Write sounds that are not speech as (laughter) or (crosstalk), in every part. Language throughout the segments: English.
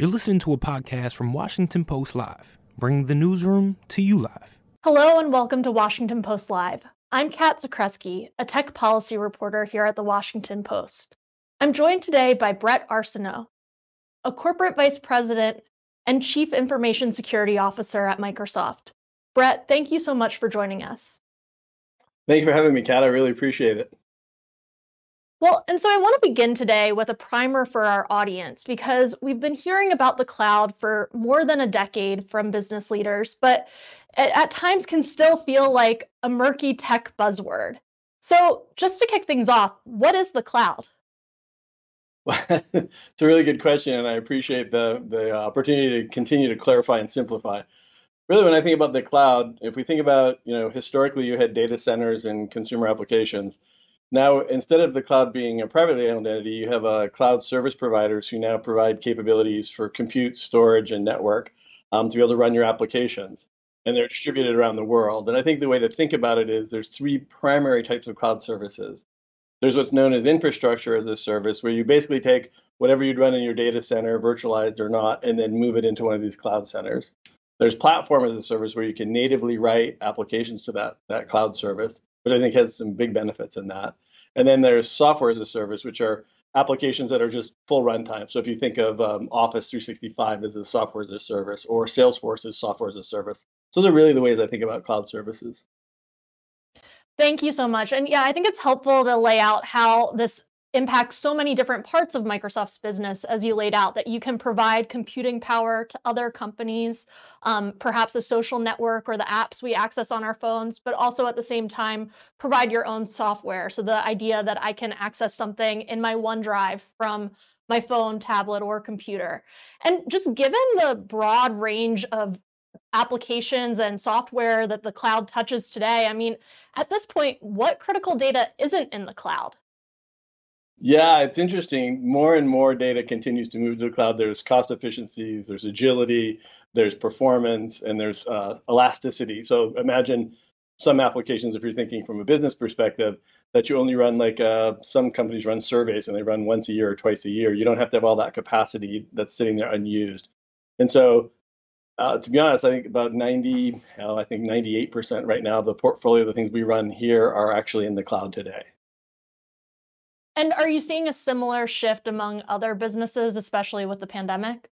You're listening to a podcast from Washington Post Live, bringing the newsroom to you live. Hello and welcome to Washington Post Live. I'm Cat Zakrzewski, a tech policy reporter here at the Washington Post. I'm joined today by Bret Arsenault, a corporate vice president and chief information security officer at Microsoft. Bret, thank you so much for joining us. Thank you for having me, Cat. I really appreciate it. Well, and so I want to begin today with a primer for our audience because we've been hearing about the cloud for more than a decade from business leaders, but at, at times can still feel like a murky tech buzzword. So, just to kick things off, what is the cloud? (laughs) it's a really good question, and I appreciate the the opportunity to continue to clarify and simplify. Really, when I think about the cloud, if we think about, you know, historically you had data centers and consumer applications now, instead of the cloud being a privately owned entity, you have uh, cloud service providers who now provide capabilities for compute, storage, and network um, to be able to run your applications. And they're distributed around the world. And I think the way to think about it is there's three primary types of cloud services. There's what's known as infrastructure as a service, where you basically take whatever you'd run in your data center, virtualized or not, and then move it into one of these cloud centers. There's platform as a service where you can natively write applications to that, that cloud service which I think has some big benefits in that. And then there's software as a service, which are applications that are just full runtime. So if you think of um, Office 365 as a software as a service or Salesforce as software as a service. So they're really the ways I think about cloud services. Thank you so much. And yeah, I think it's helpful to lay out how this impacts so many different parts of Microsoft's business, as you laid out, that you can provide computing power to other companies, um, perhaps a social network or the apps we access on our phones, but also at the same time provide your own software. So the idea that I can access something in my OneDrive from my phone, tablet, or computer. And just given the broad range of applications and software that the cloud touches today, I mean, at this point, what critical data isn't in the cloud? Yeah, it's interesting. More and more data continues to move to the cloud. There's cost efficiencies, there's agility, there's performance, and there's uh, elasticity. So imagine some applications, if you're thinking from a business perspective, that you only run like uh, some companies run surveys and they run once a year or twice a year. You don't have to have all that capacity that's sitting there unused. And so, uh, to be honest, I think about 90, I think 98% right now of the portfolio of the things we run here are actually in the cloud today. And are you seeing a similar shift among other businesses, especially with the pandemic?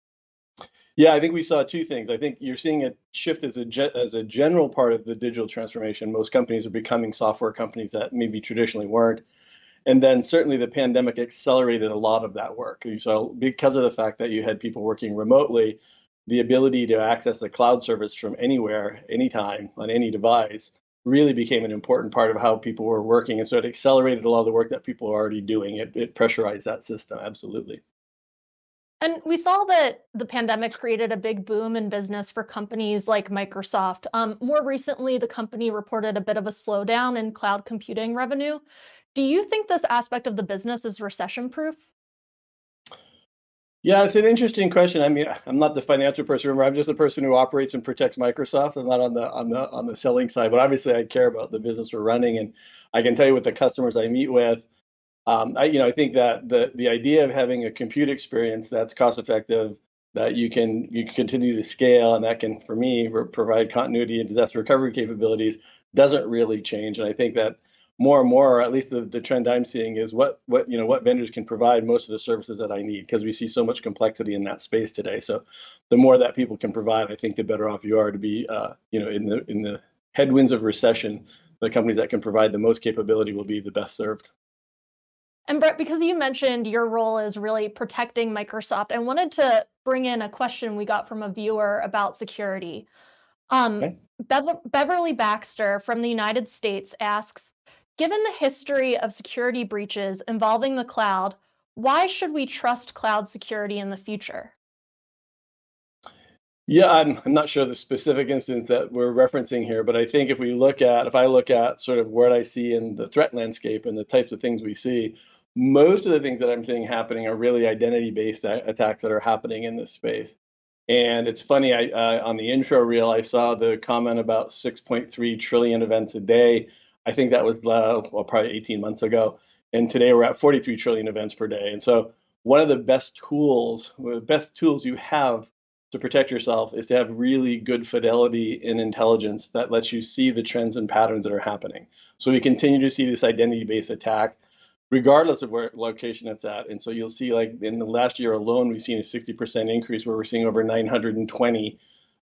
Yeah, I think we saw two things. I think you're seeing a shift as a ge- as a general part of the digital transformation. Most companies are becoming software companies that maybe traditionally weren't. And then certainly the pandemic accelerated a lot of that work. So because of the fact that you had people working remotely, the ability to access a cloud service from anywhere, anytime, on any device really became an important part of how people were working. And so it accelerated a lot of the work that people were already doing. It, it pressurized that system, absolutely. And we saw that the pandemic created a big boom in business for companies like Microsoft. Um, more recently, the company reported a bit of a slowdown in cloud computing revenue. Do you think this aspect of the business is recession proof? Yeah, it's an interesting question. I mean, I'm not the financial person. Remember, I'm just the person who operates and protects Microsoft. I'm not on the on the on the selling side, but obviously, I care about the business we're running, and I can tell you with the customers I meet with. Um, I, you know, I think that the the idea of having a compute experience that's cost effective, that you can you can continue to scale, and that can, for me, provide continuity and disaster recovery capabilities, doesn't really change. And I think that more and more, or at least the, the trend I'm seeing is what what you know what vendors can provide most of the services that I need because we see so much complexity in that space today. So the more that people can provide, I think the better off you are to be uh, you know in the in the headwinds of recession. The companies that can provide the most capability will be the best served. And Bret, because you mentioned your role is really protecting Microsoft, I wanted to bring in a question we got from a viewer about security. Um, okay. Bev- Beverly Baxter from the United States asks Given the history of security breaches involving the cloud, why should we trust cloud security in the future? Yeah, I'm, I'm not sure the specific instance that we're referencing here, but I think if we look at, if I look at sort of what I see in the threat landscape and the types of things we see, most of the things that I'm seeing happening are really identity based attacks that are happening in this space. And it's funny, I, uh, on the intro reel, I saw the comment about 6.3 trillion events a day. I think that was uh, well probably 18 months ago, and today we're at 43 trillion events per day. And so one of the best tools, the best tools you have to protect yourself is to have really good fidelity in intelligence that lets you see the trends and patterns that are happening. So we continue to see this identity-based attack regardless of where location it's at. And so you'll see like in the last year alone, we've seen a 60% increase where we're seeing over 920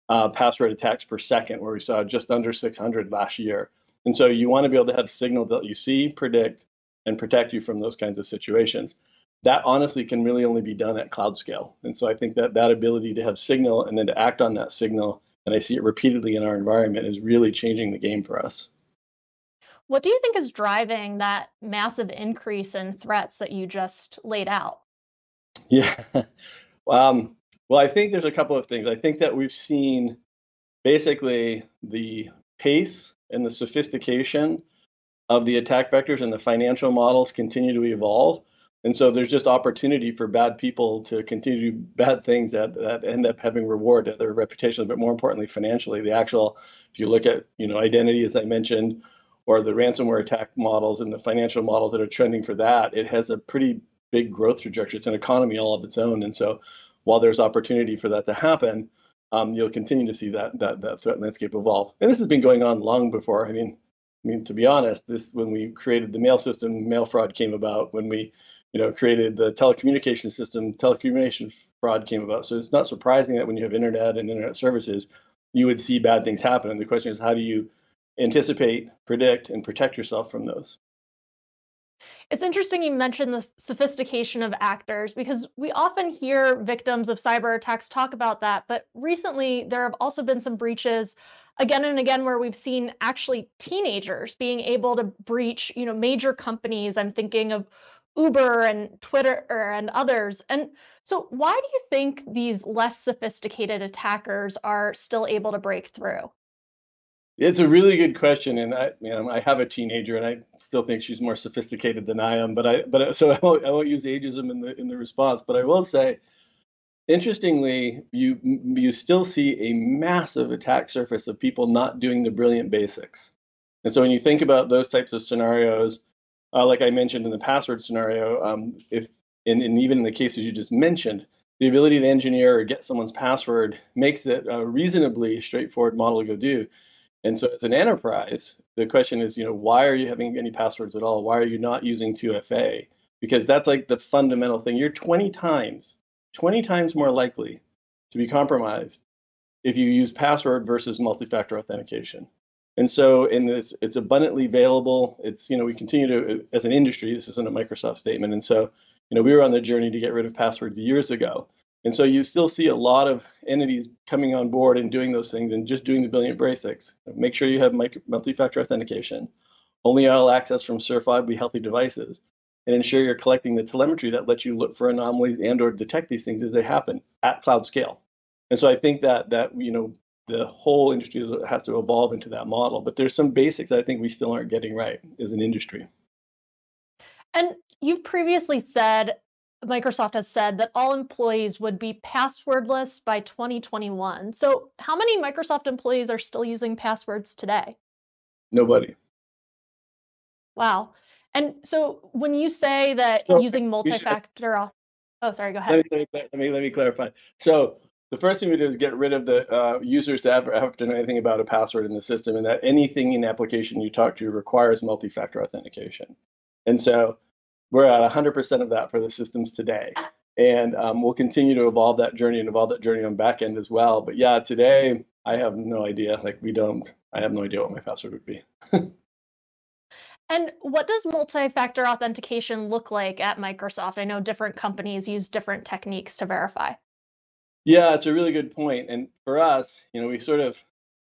uh, password attacks per second, where we saw just under 600 last year. And so you want to be able to have signal that you see, predict, and protect you from those kinds of situations. That honestly can really only be done at cloud scale. And so I think that that ability to have signal and then to act on that signal, and I see it repeatedly in our environment, is really changing the game for us. What do you think is driving that massive increase in threats that you just laid out? Yeah. (laughs) Um, well, I think there's a couple of things. I think that we've seen basically the pace and the sophistication of the attack vectors and the financial models continue to evolve. And so there's just opportunity for bad people to continue to do bad things that, that end up having reward at their reputation, but more importantly, financially. The actual, if you look at, you know, identity, as I mentioned, or the ransomware attack models and the financial models that are trending for that, it has a pretty big growth trajectory. It's an economy all of its own. And so while there's opportunity for that to happen, um, you'll continue to see that, that that threat landscape evolve. And this has been going on long before. I mean, I mean, to be honest, this when we created the mail system, mail fraud came about. When we, you know, created the telecommunication system, telecommunication fraud came about. So it's not surprising that when you have internet and internet services, you would see bad things happen. And the question is, how do you anticipate, predict, and protect yourself from those. It's interesting you mentioned the sophistication of actors because we often hear victims of cyber attacks talk about that. But recently, there have also been some breaches again and again where we've seen actually teenagers being able to breach you know major companies i'm thinking of uber and twitter and others and so why do you think these less sophisticated attackers are still able to break through it's a really good question, and I, you know, I have a teenager, and I still think she's more sophisticated than I am. But I, but so I won't, I won't use ageism in the in the response. But I will say, interestingly, you you still see a massive attack surface of people not doing the brilliant basics. And so when you think about those types of scenarios, uh, like I mentioned in the password scenario, um, if and, and even in the cases you just mentioned, the ability to engineer or get someone's password makes it a reasonably straightforward model to go do. And so as an enterprise, the question is, you know, why are you having any passwords at all? Why are you not using 2FA? Because that's like the fundamental thing. You're 20 times, 20 times more likely to be compromised if you use password versus multi-factor authentication. And so in this, it's abundantly available. It's, you know, we continue to, as an industry, this isn't a Microsoft statement. And so, you know, we were on the journey to get rid of passwords years ago. And so you still see a lot of entities coming on board and doing those things and just doing the billion basics. Make sure you have multi-factor authentication. Only all access from certifiably healthy devices. And ensure you're collecting the telemetry that lets you look for anomalies and or detect these things as they happen at cloud scale. And so I think that that you know the whole industry has to evolve into that model. But there's some basics I think we still aren't getting right as an industry. And you've previously said Microsoft has said that all employees would be passwordless by 2021. So, how many Microsoft employees are still using passwords today? Nobody. Wow. And so, when you say that so, using multi-factor, oh, sorry, go ahead. Let me, let me, let me clarify. So, the first thing we do is get rid of the uh, users to ever have to know anything about a password in the system, and that anything in application you talk to requires multi-factor authentication. And so we're at 100% of that for the systems today. And um, we'll continue to evolve that journey and evolve that journey on back end as well. But yeah, today I have no idea. Like we don't, I have no idea what my password would be. (laughs) and what does multi-factor authentication look like at Microsoft? I know different companies use different techniques to verify. Yeah, it's a really good point. And for us, you know, we sort of,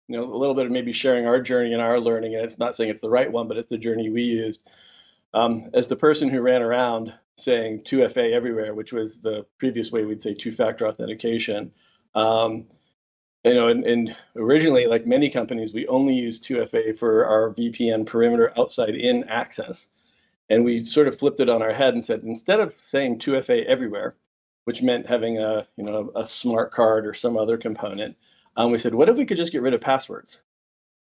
you know, a little bit of maybe sharing our journey and our learning. And it's not saying it's the right one, but it's the journey we used um, as the person who ran around saying 2FA everywhere, which was the previous way we'd say two-factor authentication, um, you know, and, and, originally, like many companies, we only used 2FA for our VPN perimeter outside in access. And we sort of flipped it on our head and said, instead of saying 2FA everywhere, which meant having a, you know, a smart card or some other component, um, we said, what if we could just get rid of passwords?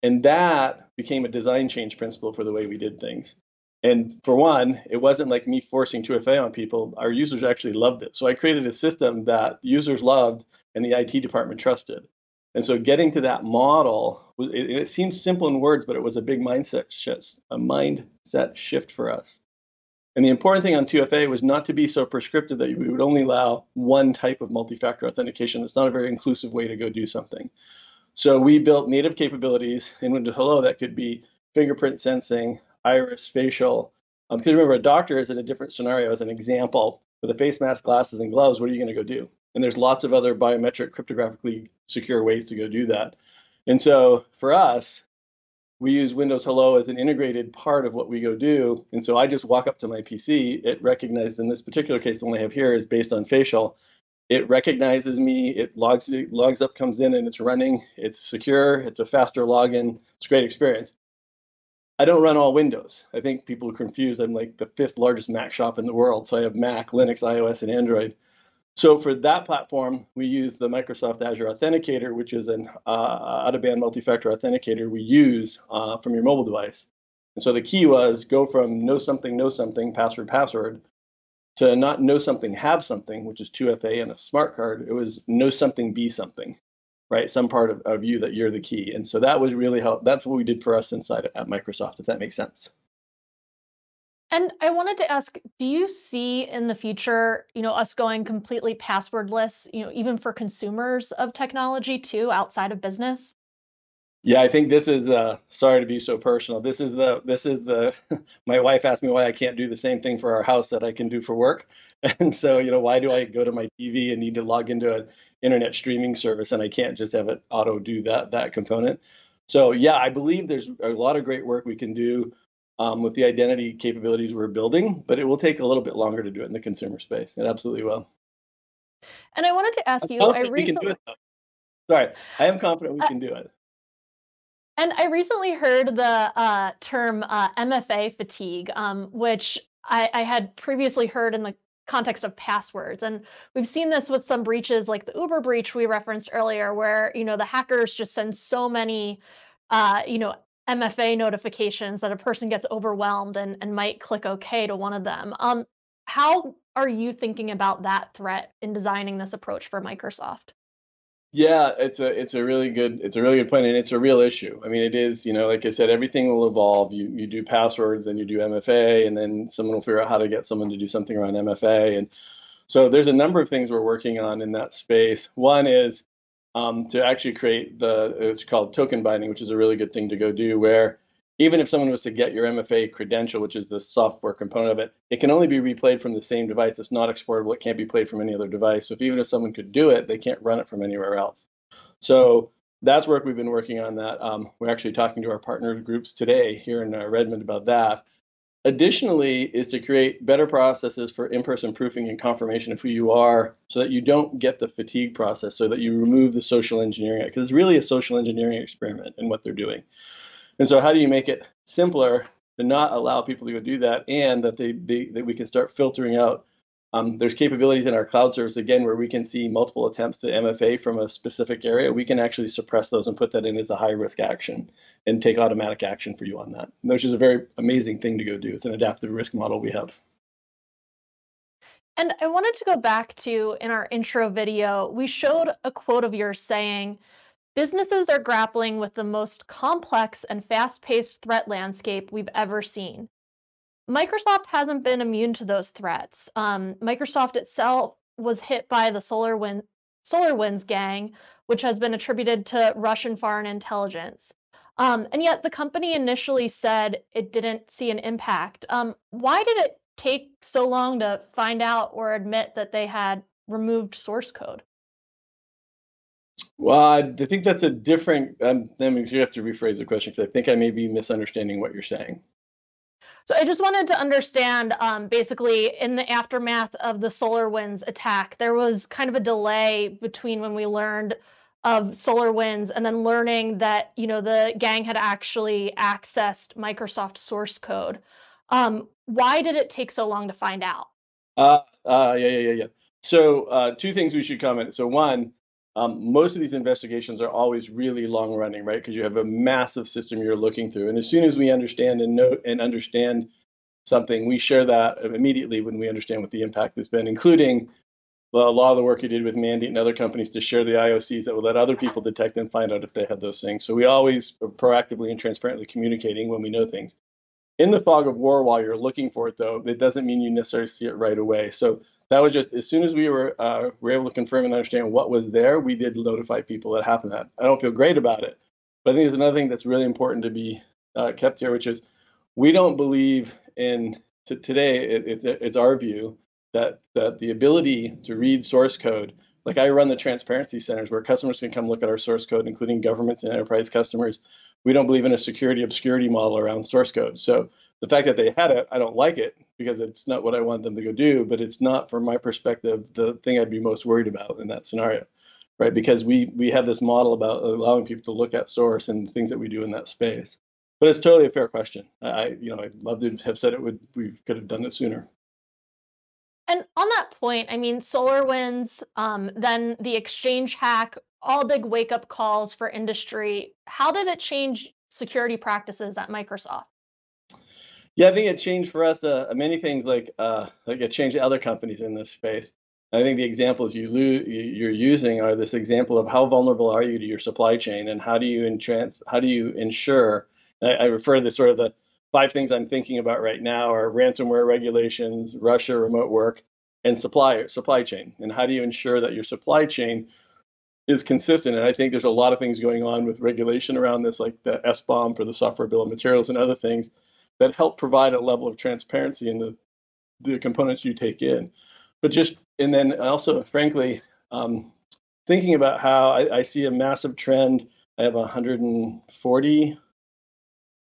And that became a design change principle for the way we did things. And for one, it wasn't like me forcing 2FA on people. Our users actually loved it. So I created a system that users loved and the IT department trusted. And so getting to that model, it, it seems simple in words, but it was a big mindset shift, a mindset shift for us. And the important thing on 2FA was not to be so prescriptive that we would only allow one type of multi-factor authentication. That's not a very inclusive way to go do something. So we built native capabilities in Windows Hello that could be fingerprint sensing, iris, facial. Um, because remember, a doctor is in a different scenario. As an example, with a face mask, glasses, and gloves, what are you going to go do? And there's lots of other biometric, cryptographically secure ways to go do that. And so for us, we use Windows Hello as an integrated part of what we go do. And so I just walk up to my PC. It recognizes, in this particular case, the one I have here is based on facial. It recognizes me. It logs it logs up, comes in, and it's running. It's secure. It's a faster login. It's a great experience. I don't run all Windows. I think people are confused. I'm like the fifth largest Mac shop in the world. So I have Mac, Linux, iOS, and Android. So for that platform, we use the Microsoft Azure Authenticator, which is an uh, out-of-band multi-factor authenticator we use uh, from your mobile device. And so the key was go from know something, know something, password, password, to not know something, have something, which is 2FA and a smart card. It was know something, be something, right? Some part of, of you that you're the key. And so that was really how, that's what we did for us inside at Microsoft, if that makes sense. And I wanted to ask, do you see in the future, you know, us going completely passwordless, you know, even for consumers of technology too, outside of business? Yeah, I think this is uh sorry to be so personal. This is the this is the (laughs) my wife asked me why I can't do the same thing for our house that I can do for work. (laughs) And so, you know, why do I go to my TV and need to log into an internet streaming service and I can't just have it auto do that that component? So, yeah, I believe there's a lot of great work we can do um, with the identity capabilities we're building, but it will take a little bit longer to do it in the consumer space. It absolutely will. And I wanted to ask I'm you, I confident we can do recently, it. Sorry, I am confident we uh, can do it. and I recently heard the uh, term uh, MFA fatigue, um, which I, I had previously heard in the context of passwords. And we've seen this with some breaches like the Uber breach we referenced earlier, where, you know, the hackers just send so many, uh, you know, MFA notifications that a person gets overwhelmed and, and might click OK to one of them. Um, how are you thinking about that threat in designing this approach for Microsoft? Yeah, it's a it's a really good it's a really good point, and it's a real issue. I mean, it is you know like I said, everything will evolve. You you do passwords, and you do MFA, and then someone will figure out how to get someone to do something around MFA, and so there's a number of things we're working on in that space. One is um, to actually create the it's called token binding, which is a really good thing to go do. Where even if someone was to get your MFA credential, which is the software component of it, it can only be replayed from the same device. It's not exportable. It can't be played from any other device. So if even if someone could do it, they can't run it from anywhere else. So that's work we've been working on. That um, we're actually talking to our partner groups today here in uh, Redmond about that. Additionally, is to create better processes for in-person proofing and confirmation of who you are, so that you don't get the fatigue process, so that you remove the social engineering, because it's really a social engineering experiment in what they're doing. And so, how do you make it simpler to not allow people to go do that, and that they, they that we can start filtering out? Um, there's capabilities in our cloud service again where we can see multiple attempts to MFA from a specific area. We can actually suppress those and put that in as a high risk action and take automatic action for you on that, which is a very amazing thing to go do. It's an adaptive risk model we have. And I wanted to go back to in our intro video, we showed a quote of yours saying, Businesses are grappling with the most complex and fast paced threat landscape we've ever seen. Microsoft hasn't been immune to those threats. Um, Microsoft itself was hit by the SolarWind, SolarWinds gang, which has been attributed to Russian foreign intelligence. Um, and yet the company initially said it didn't see an impact. Um, why did it take so long to find out or admit that they had removed source code? Well, I think that's a different. Um, I mean, you have to rephrase the question because I think I may be misunderstanding what you're saying. So I just wanted to understand, um, basically, in the aftermath of the SolarWinds attack, there was kind of a delay between when we learned of SolarWinds and then learning that you know the gang had actually accessed Microsoft source code. Um, why did it take so long to find out? Uh, uh, yeah, yeah, yeah, yeah. So, uh, two things we should comment. So, one, um, most of these investigations are always really long running, right? Because you have a massive system you're looking through, and as soon as we understand and know and understand something, we share that immediately when we understand what the impact has been, including a lot of the work you did with Mandiant and other companies to share the IOCs that would let other people detect and find out if they had those things. So we always are proactively and transparently communicating when we know things. In the fog of war, while you're looking for it, though, it doesn't mean you necessarily see it right away. So that was just as soon as we were uh, were able to confirm and understand what was there, we did notify people that happened. That I don't feel great about it, but I think there's another thing that's really important to be uh, kept here, which is we don't believe in to today. It, it's it's our view that that the ability to read source code like I run the transparency centers where customers can come look at our source code, including governments and enterprise customers. We don't believe in a security obscurity model around source code. So the fact that they had it, I don't like it because it's not what I want them to go do, but it's not from my perspective the thing I'd be most worried about in that scenario. Right? Because we we have this model about allowing people to look at source and things that we do in that space. But it's totally a fair question. I you know I'd love to have said it would we could have done it sooner. And on that point, I mean, SolarWinds, um, then the exchange hack, all big wake up calls for industry. How did it change security practices at Microsoft? Yeah, I think it changed for us uh, many things. Like uh, like it changed other companies in this space. I think the examples you lo- you're using are this example of how vulnerable are you to your supply chain, and how do you entrans- how do you ensure? I, I refer to this sort of the five things I'm thinking about right now are ransomware regulations, Russia remote work, and supply supply chain. And how do you ensure that your supply chain is consistent? And I think there's a lot of things going on with regulation around this, like the SBOM for the software bill of materials and other things that help provide a level of transparency in the the components you take in. But just and then also, frankly, um, thinking about how I, I see a massive trend. I have 140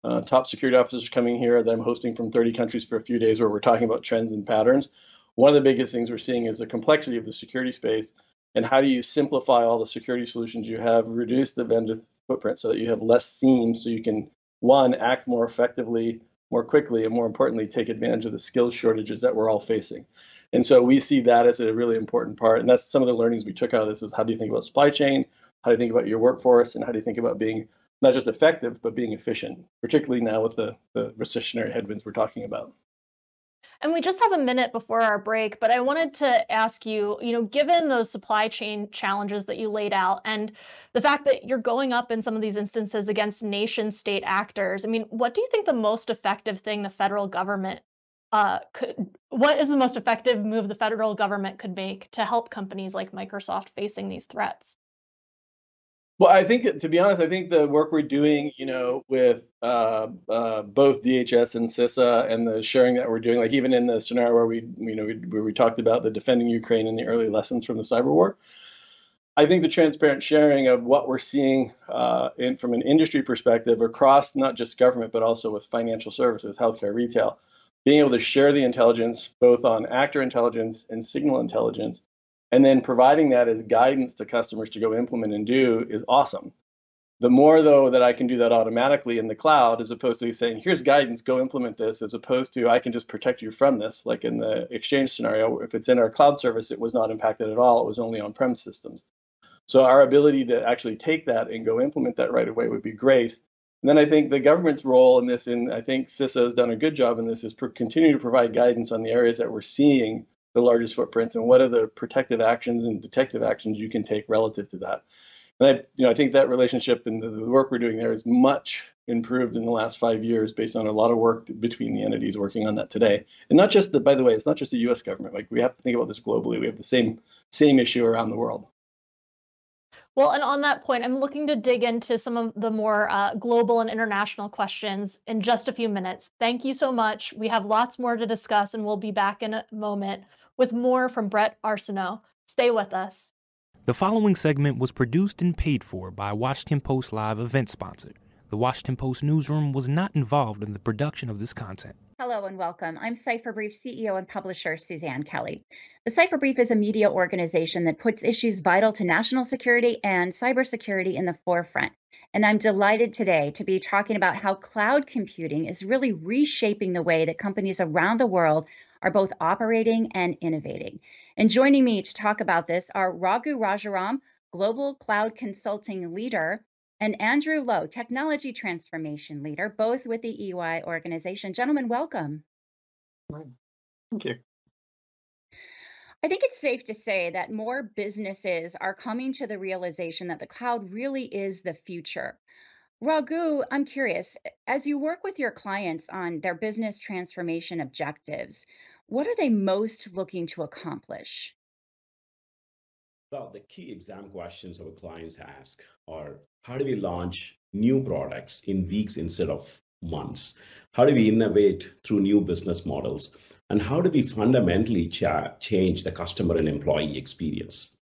uh, top security officers coming here that I'm hosting from 30 countries for a few days where we're talking about trends and patterns. One of the biggest things we're seeing is the complexity of the security space and how do you simplify all the security solutions you have, reduce the vendor footprint so that you have less seams so you can, one, act more effectively, more quickly, and more importantly, take advantage of the skills shortages that we're all facing. And so we see that as a really important part. And that's some of the learnings we took out of this is how do you think about supply chain? How do you think about your workforce? And how do you think about being not just effective, but being efficient, particularly now with the, the recessionary headwinds we're talking about. And we just have a minute before our break, but I wanted to ask you, you know, given those supply chain challenges that you laid out and the fact that you're going up in some of these instances against nation state actors, I mean, what do you think the most effective thing the federal government uh, could, what is the most effective move the federal government could make to help companies like Microsoft facing these threats? Well, I think to be honest, I think the work we're doing, you know, with uh, uh, both DHS and CISA and the sharing that we're doing, like even in the scenario where we, you know, we, where we talked about the defending Ukraine and the early lessons from the cyber war, I think the transparent sharing of what we're seeing uh, in, from an industry perspective across not just government but also with financial services, healthcare, retail, being able to share the intelligence both on actor intelligence and signal intelligence and then providing that as guidance to customers to go implement and do is awesome. The more though that I can do that automatically in the cloud, as opposed to saying, here's guidance, go implement this, as opposed to I can just protect you from this, like in the exchange scenario, if it's in our cloud service, it was not impacted at all. It was only on-prem systems. So our ability to actually take that and go implement that right away would be great. And then I think the government's role in this, and I think CISA has done a good job in this, is continue to provide guidance on the areas that we're seeing the largest footprints and what are the protective actions and detective actions you can take relative to that. And I, you know, I think that relationship and the, the work we're doing there is much improved in the last five years based on a lot of work between the entities working on that today. And not just the, by the way, it's not just the U.S. government. Like we have to think about this globally. We have the same same issue around the world. Well, and on that point, I'm looking to dig into some of the more uh, global and international questions in just a few minutes. Thank you so much. We have lots more to discuss, and we'll be back in a moment with more from Bret Arsenault. Stay with us. The following segment was produced and paid for by Washington Post Live event sponsor. The Washington Post newsroom was not involved in the production of this content. Hello and welcome. I'm Cipher Brief CEO and publisher Suzanne Kelly. The Cipher Brief is a media organization that puts issues vital to national security and cybersecurity in the forefront. And I'm delighted today to be talking about how cloud computing is really reshaping the way that companies around the world are both operating and innovating. And joining me to talk about this are Raghu Rajaram, Global Cloud Consulting Leader, and Andrew Lowe, Technology Transformation Leader, both with the EY organization. Gentlemen, welcome. Thank you. I think it's safe to say that more businesses are coming to the realization that the cloud really is the future. Raghu, I'm curious, as you work with your clients on their business transformation objectives, what are they most looking to accomplish? Well, the key exam questions our clients ask are how do we launch new products in weeks instead of months? How do we innovate through new business models? And how do we fundamentally cha- change the customer and employee experience?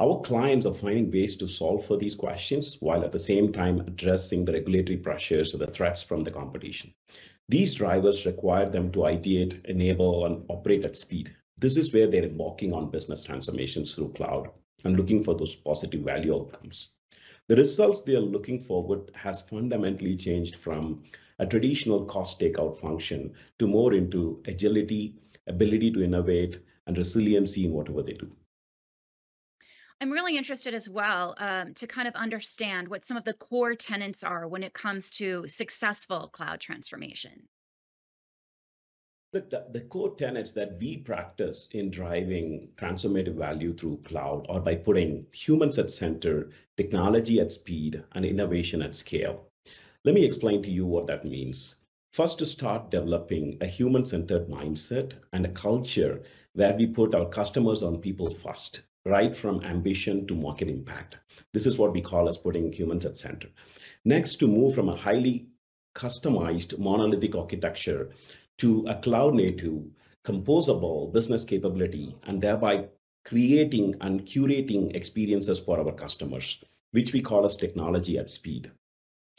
Our clients are finding ways to solve for these questions while at the same time addressing the regulatory pressures or the threats from the competition. These drivers require them to ideate, enable, and operate at speed. This is where they're embarking on business transformations through cloud and looking for those positive value outcomes. The results they are looking forward has fundamentally changed from a traditional cost takeout function to more into agility, ability to innovate, and resiliency in whatever they do. I'm really interested as well um, to kind of understand what some of the core tenets are when it comes to successful cloud transformation. Look, the, the core tenets that we practice in driving transformative value through cloud are by putting humans at center, technology at speed, and innovation at scale. Let me explain to you what that means. First, to start developing a human centered mindset and a culture where we put our customers on people first, right from ambition to market impact. This is what we call as putting humans at center. Next, to move from a highly customized monolithic architecture to a cloud native, composable business capability, and thereby creating and curating experiences for our customers, which we call as technology at speed.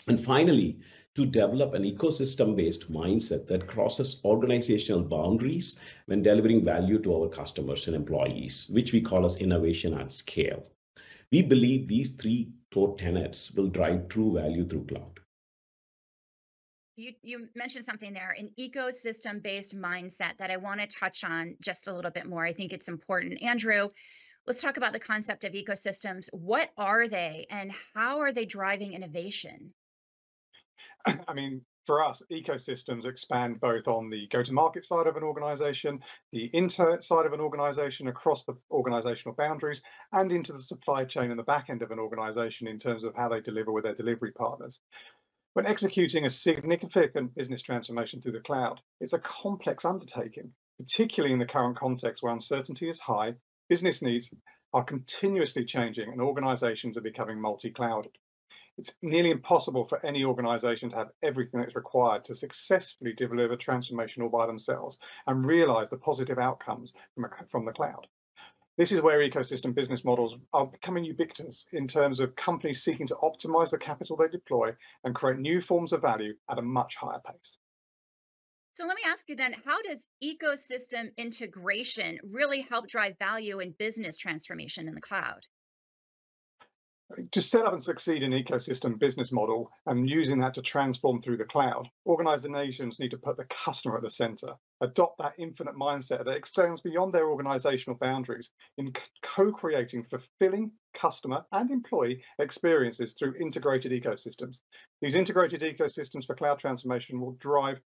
And finally, to develop an ecosystem based mindset that crosses organizational boundaries when delivering value to our customers and employees, which we call as innovation at scale. We believe these three core tenets will drive true value through cloud you, you mentioned something there an ecosystem based mindset that I want to touch on just a little bit more. I think it's important. Andrew, let's talk about the concept of ecosystems. What are they and how are they driving innovation? (clears throat) I mean, for us, ecosystems expand both on the go to market side of an organization, the inter side of an organization across the organizational boundaries, and into the supply chain and the back end of an organization in terms of how they deliver with their delivery partners. When executing a significant business transformation through the cloud, it's a complex undertaking, particularly in the current context where uncertainty is high, business needs are continuously changing, and organizations are becoming multi clouded. It's nearly impossible for any organization to have everything that's required to successfully deliver transformation all by themselves and realize the positive outcomes from, from the cloud. This is where ecosystem business models are becoming ubiquitous in terms of companies seeking to optimize the capital they deploy and create new forms of value at a much higher pace. So let me ask you then, how does ecosystem integration really help drive value in business transformation in the cloud? To set up and succeed in ecosystem business model and using that to transform through the cloud, organizations need to put the customer at the center, adopt that infinite mindset that extends beyond their organizational boundaries in co-creating fulfilling customer and employee experiences through integrated ecosystems. These integrated ecosystems for cloud transformation will drive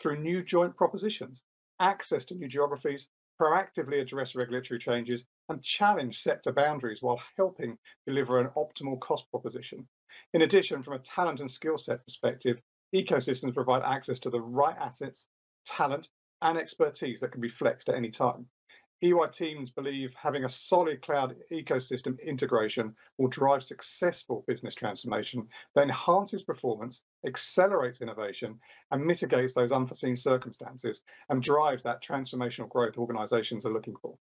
through new joint propositions, access to new geographies, proactively address regulatory changes, and challenge sector boundaries while helping deliver an optimal cost proposition. In addition, from a talent and skill set perspective, ecosystems provide access to the right assets, talent, and expertise that can be flexed at any time. EY teams believe having a solid cloud ecosystem integration will drive successful business transformation that enhances performance, accelerates innovation, and mitigates those unforeseen circumstances and drives that transformational growth organizations are looking for.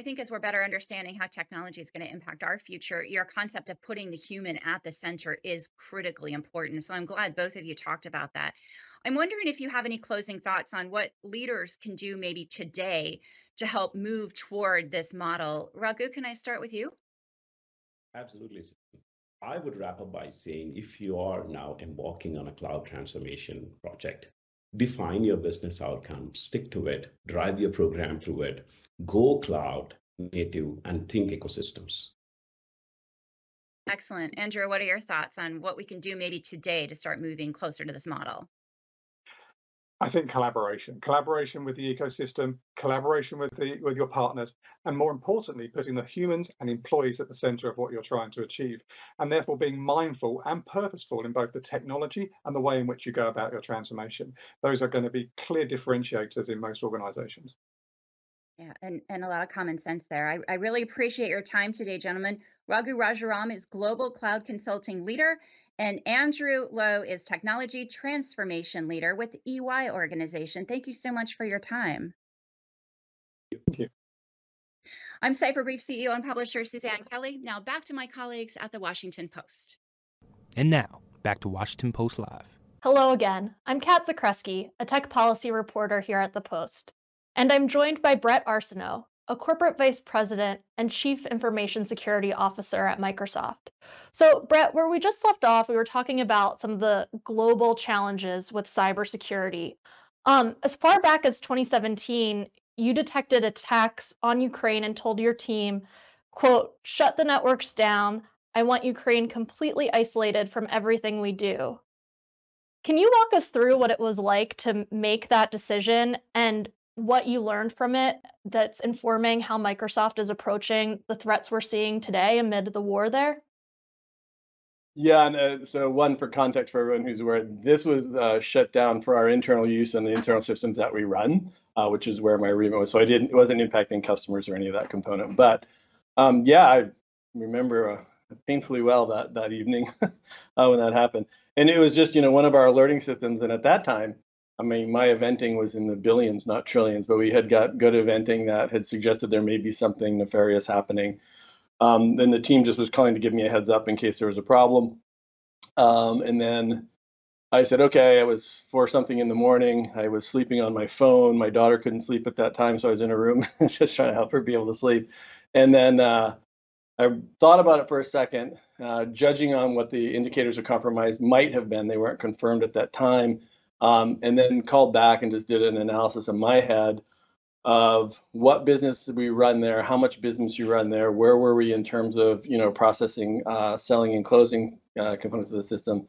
I think as we're better understanding how technology is going to impact our future, your concept of putting the human at the center is critically important. So I'm glad both of you talked about that. I'm wondering if you have any closing thoughts on what leaders can do maybe today to help move toward this model. Raghu, can I start with you? Absolutely. I would wrap up by saying if you are now embarking on a cloud transformation project, define your business outcome, stick to it, drive your program through it, go cloud native, and think ecosystems. Excellent. Andrew, what are your thoughts on what we can do maybe today to start moving closer to this model? I think collaboration, collaboration with the ecosystem, collaboration with the with your partners, and more importantly, putting the humans and employees at the center of what you're trying to achieve, and therefore being mindful and purposeful in both the technology and the way in which you go about your transformation. Those are going to be clear differentiators in most organizations. Yeah, and, and a lot of common sense there. I, I really appreciate your time today, gentlemen. Raghu Rajaram is Global Cloud Consulting Leader and Andrew Lowe is Technology Transformation Leader with EY organization. Thank you so much for your time. Thank you. I'm Cipher Brief CEO and publisher Suzanne Kelly. Now back to my colleagues at the Washington Post. And now, back to Washington Post Live. Hello again. I'm Cat Zakrzewski, a tech policy reporter here at the Post. And I'm joined by Bret Arsenault, a corporate vice president and chief information security officer at Microsoft. So, Bret, where we just left off, we were talking about some of the global challenges with cybersecurity. Um, as far back as 2017, you detected attacks on Ukraine and told your team, quote, shut the networks down. I want Ukraine completely isolated from everything we do. Can you walk us through what it was like to make that decision and what you learned from it that's informing how Microsoft is approaching the threats we're seeing today amid the war there? Yeah, and uh, so one for context for everyone who's aware, this was uh, shut down for our internal use and the internal systems that we run, uh, which is where my remit was. So I didn't, it wasn't impacting customers or any of that component. But um, yeah, I remember uh, painfully well that that evening (laughs) uh, when that happened, and it was just you know one of our alerting systems, and at that time I mean, my eventing was in the billions, not trillions, but we had got good eventing that had suggested there may be something nefarious happening. Um, then the team just was calling to give me a heads up in case there was a problem. Um, and then I said, okay, I was for something in the morning. I was sleeping on my phone. My daughter couldn't sleep at that time, so I was in a room (laughs) just trying to help her be able to sleep. And then uh, I thought about it for a second, uh, judging on what the indicators of compromise might have been. They weren't confirmed at that time um, and then called back and just did an analysis in my head of what business we run there, how much business you run there, where were we in terms of you know processing, uh, selling, and closing uh, components of the system.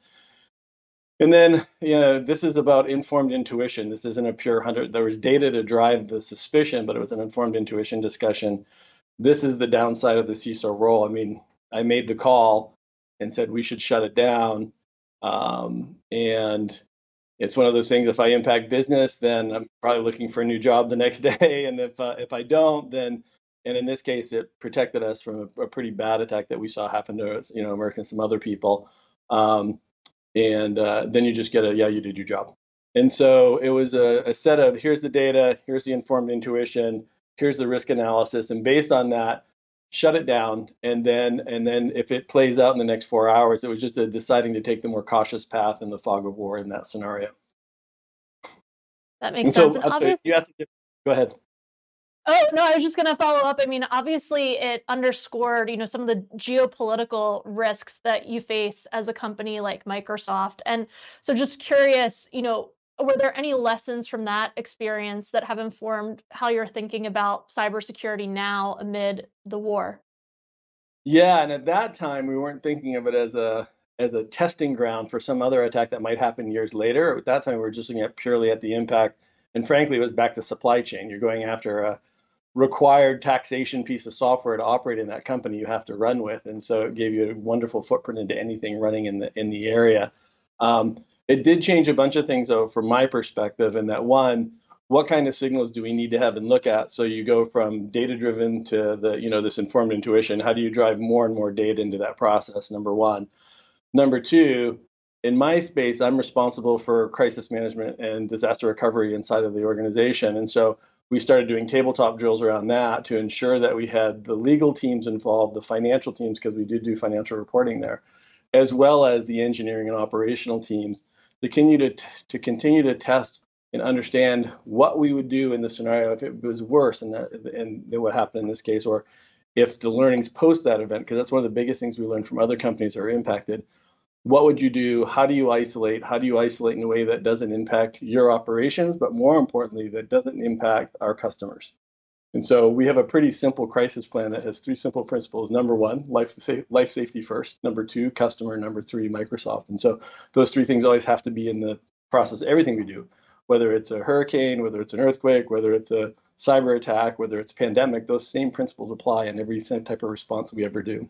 And then, you know, this is about informed intuition. This isn't a pure hundred. There was data to drive the suspicion, but it was an informed intuition discussion. This is the downside of the CISO role. I mean, I made the call and said we should shut it down. Um, and it's one of those things. If I impact business, then I'm probably looking for a new job the next (laughs) day, and if uh, if I don't, then and in this case, it protected us from a, a, pretty bad attack that we saw happen to you know America and some other people. Um, and uh, then you just get a yeah, you did your job. And so it was a, a set of here's the data, here's the informed intuition, here's the risk analysis, and based on that, shut it down and then and then if it plays out in the next four hours it was just a deciding to take the more cautious path in the fog of war in that scenario. That makes and sense. So, and obvious... yes go ahead. Oh no i was just going to follow up. I mean obviously it underscored you know some of the geopolitical risks that you face as a company like microsoft. And so just curious you know were there any lessons from that experience that have informed how you're thinking about cybersecurity now amid the war? Yeah, and at that time we weren't thinking of it as a as a testing ground for some other attack that might happen years later. At that time we were just looking at purely at the impact, and frankly, it was back to supply chain. You're going after a required taxation piece of software to operate in that company you have to run with, and so it gave you a wonderful footprint into anything running in the in the area. Um, it did change a bunch of things, though, from my perspective, in that one, what kind of signals do we need to have and look at? So you go from data driven to the, you know, this informed intuition. How do you drive more and more data into that process? Number one. Number two, in my space, I'm responsible for crisis management and disaster recovery inside of the organization. And so we started doing tabletop drills around that to ensure that we had the legal teams involved, the financial teams, because we did do financial reporting there, as well as the engineering and operational teams to continue to, to continue to test and understand what we would do in the scenario if it was worse and that and what happened in this case, or if the learnings post that event, because that's one of the biggest things we learned from other companies that are impacted. What would you do? How do you isolate? How do you isolate in a way that doesn't impact your operations, but more importantly, that doesn't impact our customers? And so we have a pretty simple crisis plan that has three simple principles. Number one, life, life safety first. Number two, customer. Number three, Microsoft. And so those three things always have to be in the process everything we do, whether it's a hurricane, whether it's an earthquake, whether it's a cyber attack, whether it's pandemic, those same principles apply in every type of response we ever do.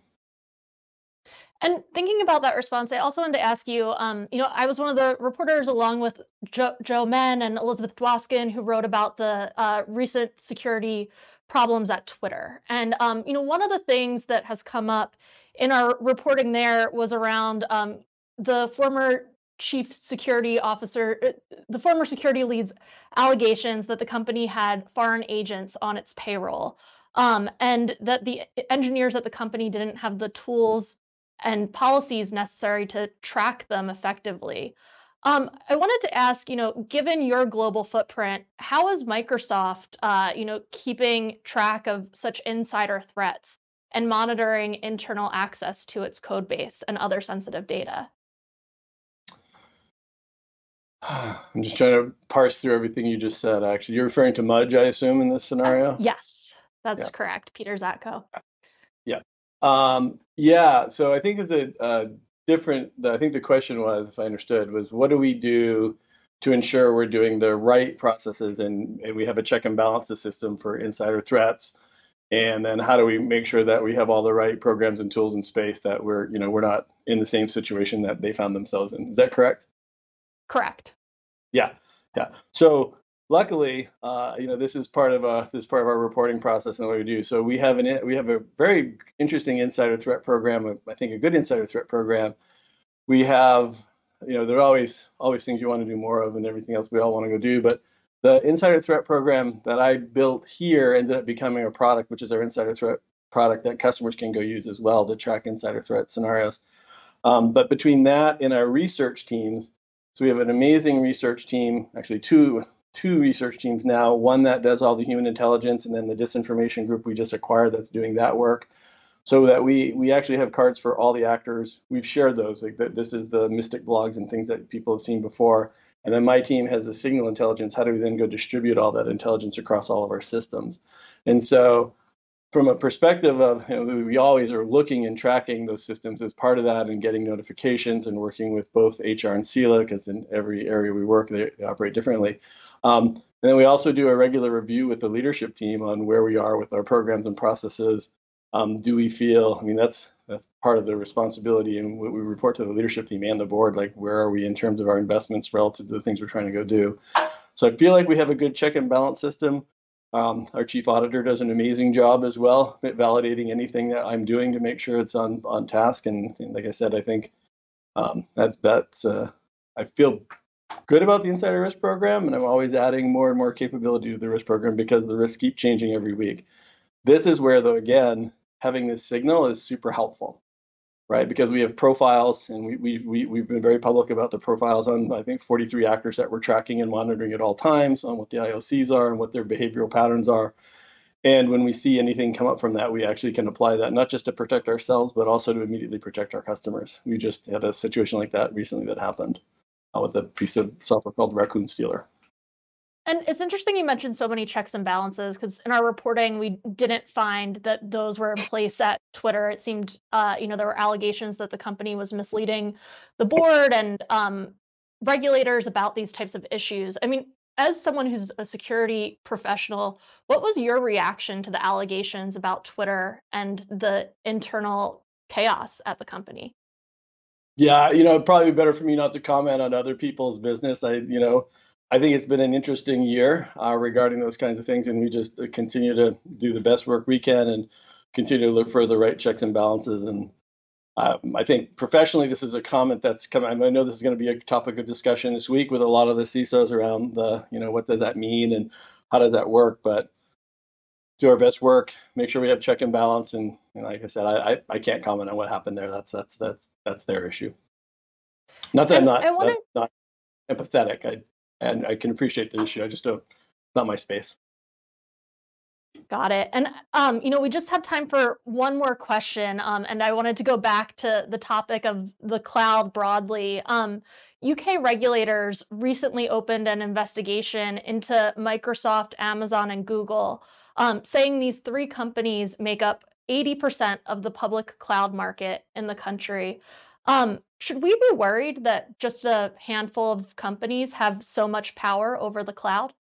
And thinking about that response, I also wanted to ask you, um, you know, I was one of the reporters along with Joe, Joe Menn and Elizabeth Dwoskin who wrote about the uh, recent security problems at Twitter. And, um, you know, one of the things that has come up in our reporting there was around um, the former chief security officer, uh, the former security lead's allegations that the company had foreign agents on its payroll. Um, and that the engineers at the company didn't have the tools and policies necessary to track them effectively. Um, I wanted to ask, you know, given your global footprint, how is Microsoft, uh, you know, keeping track of such insider threats and monitoring internal access to its code base and other sensitive data? (sighs) I'm just trying to parse through everything you just said. Actually, you're referring to Mudge, I assume, in this scenario. Uh, yes, that's yeah. correct. Peter Zatko. Yeah. Um, yeah. So I think it's a, a different. I think the question was, if I understood, was what do we do to ensure we're doing the right processes and, and we have a check and balances system for insider threats and then how do we make sure that we have all the right programs and tools in space that we're you know we're not in the same situation that they found themselves in is that correct correct yeah yeah so luckily uh, you know this is part of a this is part of our reporting process and what we do so we have an we have a very interesting insider threat program i think a good insider threat program we have you know there are always always things you want to do more of and everything else we all want to go do but the insider threat program that I built here ended up becoming a product, which is our insider threat product that customers can go use as well to track insider threat scenarios. Um, but between that and our research teams, so we have an amazing research team, actually two two research teams now. One that does all the human intelligence, and then the disinformation group we just acquired that's doing that work. So that we we actually have cards for all the actors. We've shared those. Like this is the MSTIC blogs and things that people have seen before. And then my team has the signal intelligence. How do we then go distribute all that intelligence across all of our systems? And so, from a perspective of, you know, we always are looking and tracking those systems as part of that and getting notifications and working with both HR and CELA, because in every area we work, they operate differently. Um, and then we also do a regular review with the leadership team on where we are with our programs and processes. Um, do we feel, I mean, that's that's part of the responsibility and what we report to the leadership team and the board like where are we in terms of our investments relative to the things we're trying to go do? So i feel like we have a good check and balance system. Um, our chief auditor does an amazing job as well validating anything that i'm doing to make sure it's on on task. And, and like i said i think um, that that's uh, i feel good about the insider risk program and i'm always adding more and more capability to the risk program because the risks keep changing every week this is where though again having this signal is super helpful, right? Because we have profiles and we, we, we, we've been very public about the profiles on, I think, 43 actors that we're tracking and monitoring at all times on what the IOCs are and what their behavioral patterns are. And when we see anything come up from that, we actually can apply that not just to protect ourselves, but also to immediately protect our customers. We just had a situation like that recently that happened with a piece of software called Raccoon Stealer. And it's interesting you mentioned so many checks and balances because in our reporting we didn't find that those were in place at Twitter. It seemed, uh, you know, there were allegations that the company was misleading the board and um, regulators about these types of issues. I mean, as someone who's a security professional, what was your reaction to the allegations about Twitter and the internal chaos at the company? Yeah, you know, probably better for me not to comment on other people's business. I, you know, I think it's been an interesting year uh, regarding those kinds of things, and we just uh, continue to do the best work we can and continue to look for the right checks and balances. And um, I think professionally, this is a comment that's coming. I know this is going to be a topic of discussion this week with a lot of the CISOs around the, you know, what does that mean and how does that work? But do our best work, make sure we have check and balance. And, and like I said, I, I, I can't comment on what happened there. That's that's that's that's their issue. Not that I, am not wanna... not empathetic. I and I can appreciate the issue. I just don't, not my space. Got it. And um, you know, we just have time for one more question. Um, and I wanted to go back to the topic of the cloud broadly. Um, UK regulators recently opened an investigation into Microsoft, Amazon, and Google, um, saying these three companies make up 80% of the public cloud market in the country. Um, should we be worried that just a handful of companies have so much power over the cloud?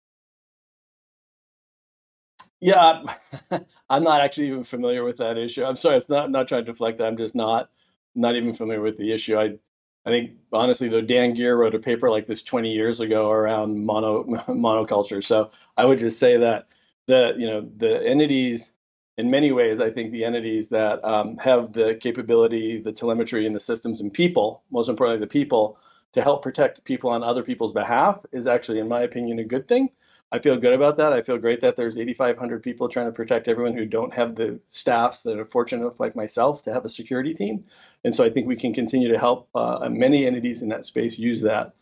Yeah, (laughs) I'm not actually even familiar with that issue. I'm sorry, it's not not trying to deflect that. I'm just not not even familiar with the issue. I I think honestly, though, Dan Geer wrote a paper like this 20 years ago around mono (laughs) monoculture. So I would just say that the you know the entities, in many ways, I think the entities that um, have the capability, the telemetry, and the systems and people, most importantly, the people to help protect people on other people's behalf, is actually, in my opinion, a good thing. I feel good about that. I feel great that there's 8,500 people trying to protect everyone who don't have the staffs that are fortunate enough, like myself, to have a security team. And so I think we can continue to help uh, many entities in that space use that.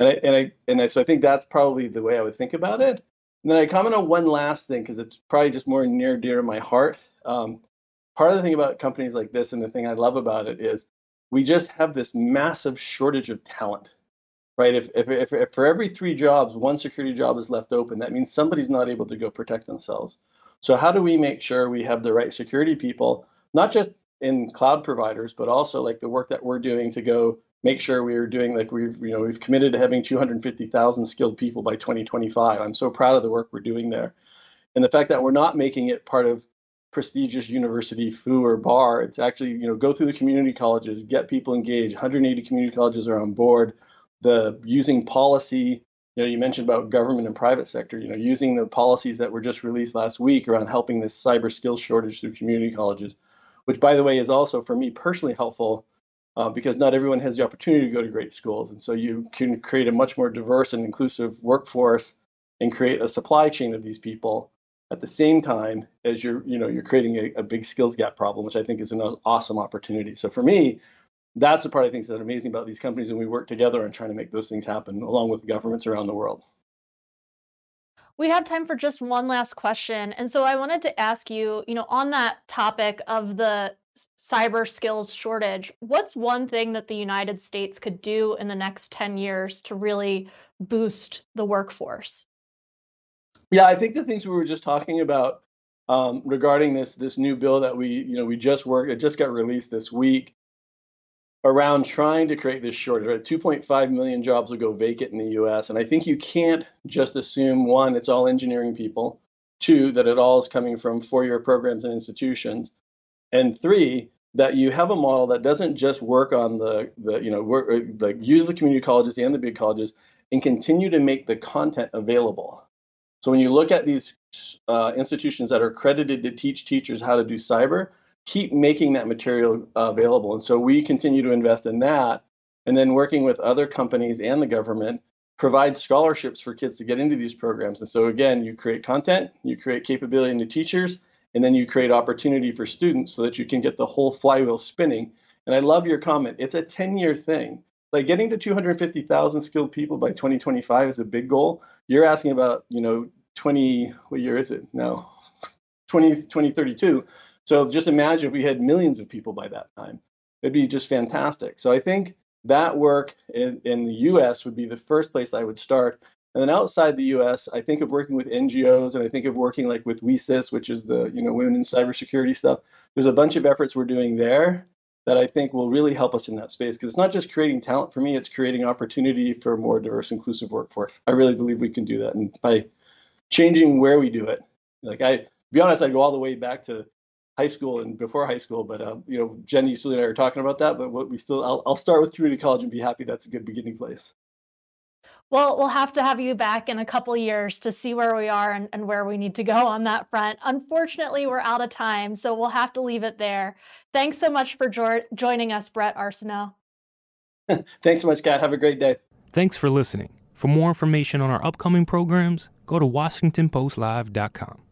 And I, and I and I, so I think that's probably the way I would think about it. And then I comment on one last thing because it's probably just more near dear to my heart. Um, part of the thing about companies like this and the thing I love about it is we just have this massive shortage of talent right? If, if, if, if, for every three jobs, one security job is left open, that means somebody's not able to go protect themselves. So how do we make sure we have the right security people, not just in cloud providers, but also like the work that we're doing to go make sure we're doing like we've you know we've committed to having 250,000 skilled people by 2025. I'm so proud of the work we're doing there, and the fact that we're not making it part of prestigious university foo or bar. It's actually you know go through the community colleges, get people engaged. 180 community colleges are on board the using policy you know you mentioned about government and private sector you know using the policies that were just released last week around helping this cyber skills shortage through community colleges which by the way is also for me personally helpful uh, because not everyone has the opportunity to go to great schools. And so you can create a much more diverse and inclusive workforce and create a supply chain of these people at the same time as you're you know you're creating a, a big skills gap problem which i think is an awesome opportunity. So for me that's the part I think is amazing about these companies, and we work together on trying to make those things happen, along with governments around the world. We have time for just one last question, and so I wanted to ask you, you know, on that topic of the cyber skills shortage, what's one thing that the United States could do in the next 10 years to really boost the workforce? Yeah, I think the things we were just talking about um, regarding this this new bill that we you know we just worked it just got released this week around trying to create this shortage. Right? 2.5 million jobs will go vacant in the US. And I think you can't just assume one, it's all engineering people, two, that it all is coming from four year programs and institutions, and three, that you have a model that doesn't just work on the, the you know, work, uh, like use the community colleges and the big colleges and continue to make the content available. So when you look at these uh, institutions that are accredited to teach teachers how to do cyber, keep making that material available. And so we continue to invest in that. And then working with other companies and the government, provide scholarships for kids to get into these programs. And so again, you create content, you create capability into teachers, and then you create opportunity for students so that you can get the whole flywheel spinning. And I love your comment. It's a 10-year thing. Like getting to 250,000 skilled people by 2025 is a big goal. You're asking about, you know, 20, what year is it? No, (laughs) 20, 2032. So just imagine if we had millions of people by that time. It'd be just fantastic. So I think that work in, in the US would be the first place I would start. And then outside the US, I think of working with NGOs and I think of working like with WiCyS, which is the you know women in cybersecurity stuff. There's a bunch of efforts we're doing there that I think will really help us in that space because it's not just creating talent for me, it's creating opportunity for a more diverse, inclusive workforce. I really believe we can do that. And by changing where we do it, like I to be honest, I go all the way back to high school and before high school. But uh, you know, Jen Easterly, and I are talking about that. But what we still, I'll, I'll start with community college and be happy that's a good beginning place. Well, we'll have to have you back in a couple years to see where we are and, and where we need to go on that front. Unfortunately, we're out of time, so we'll have to leave it there. Thanks so much for jo- joining us, Bret Arsenault. (laughs) Thanks so much, Cat. Have a great day. Thanks for listening. For more information on our upcoming programs, go to WashingtonPostLive.com.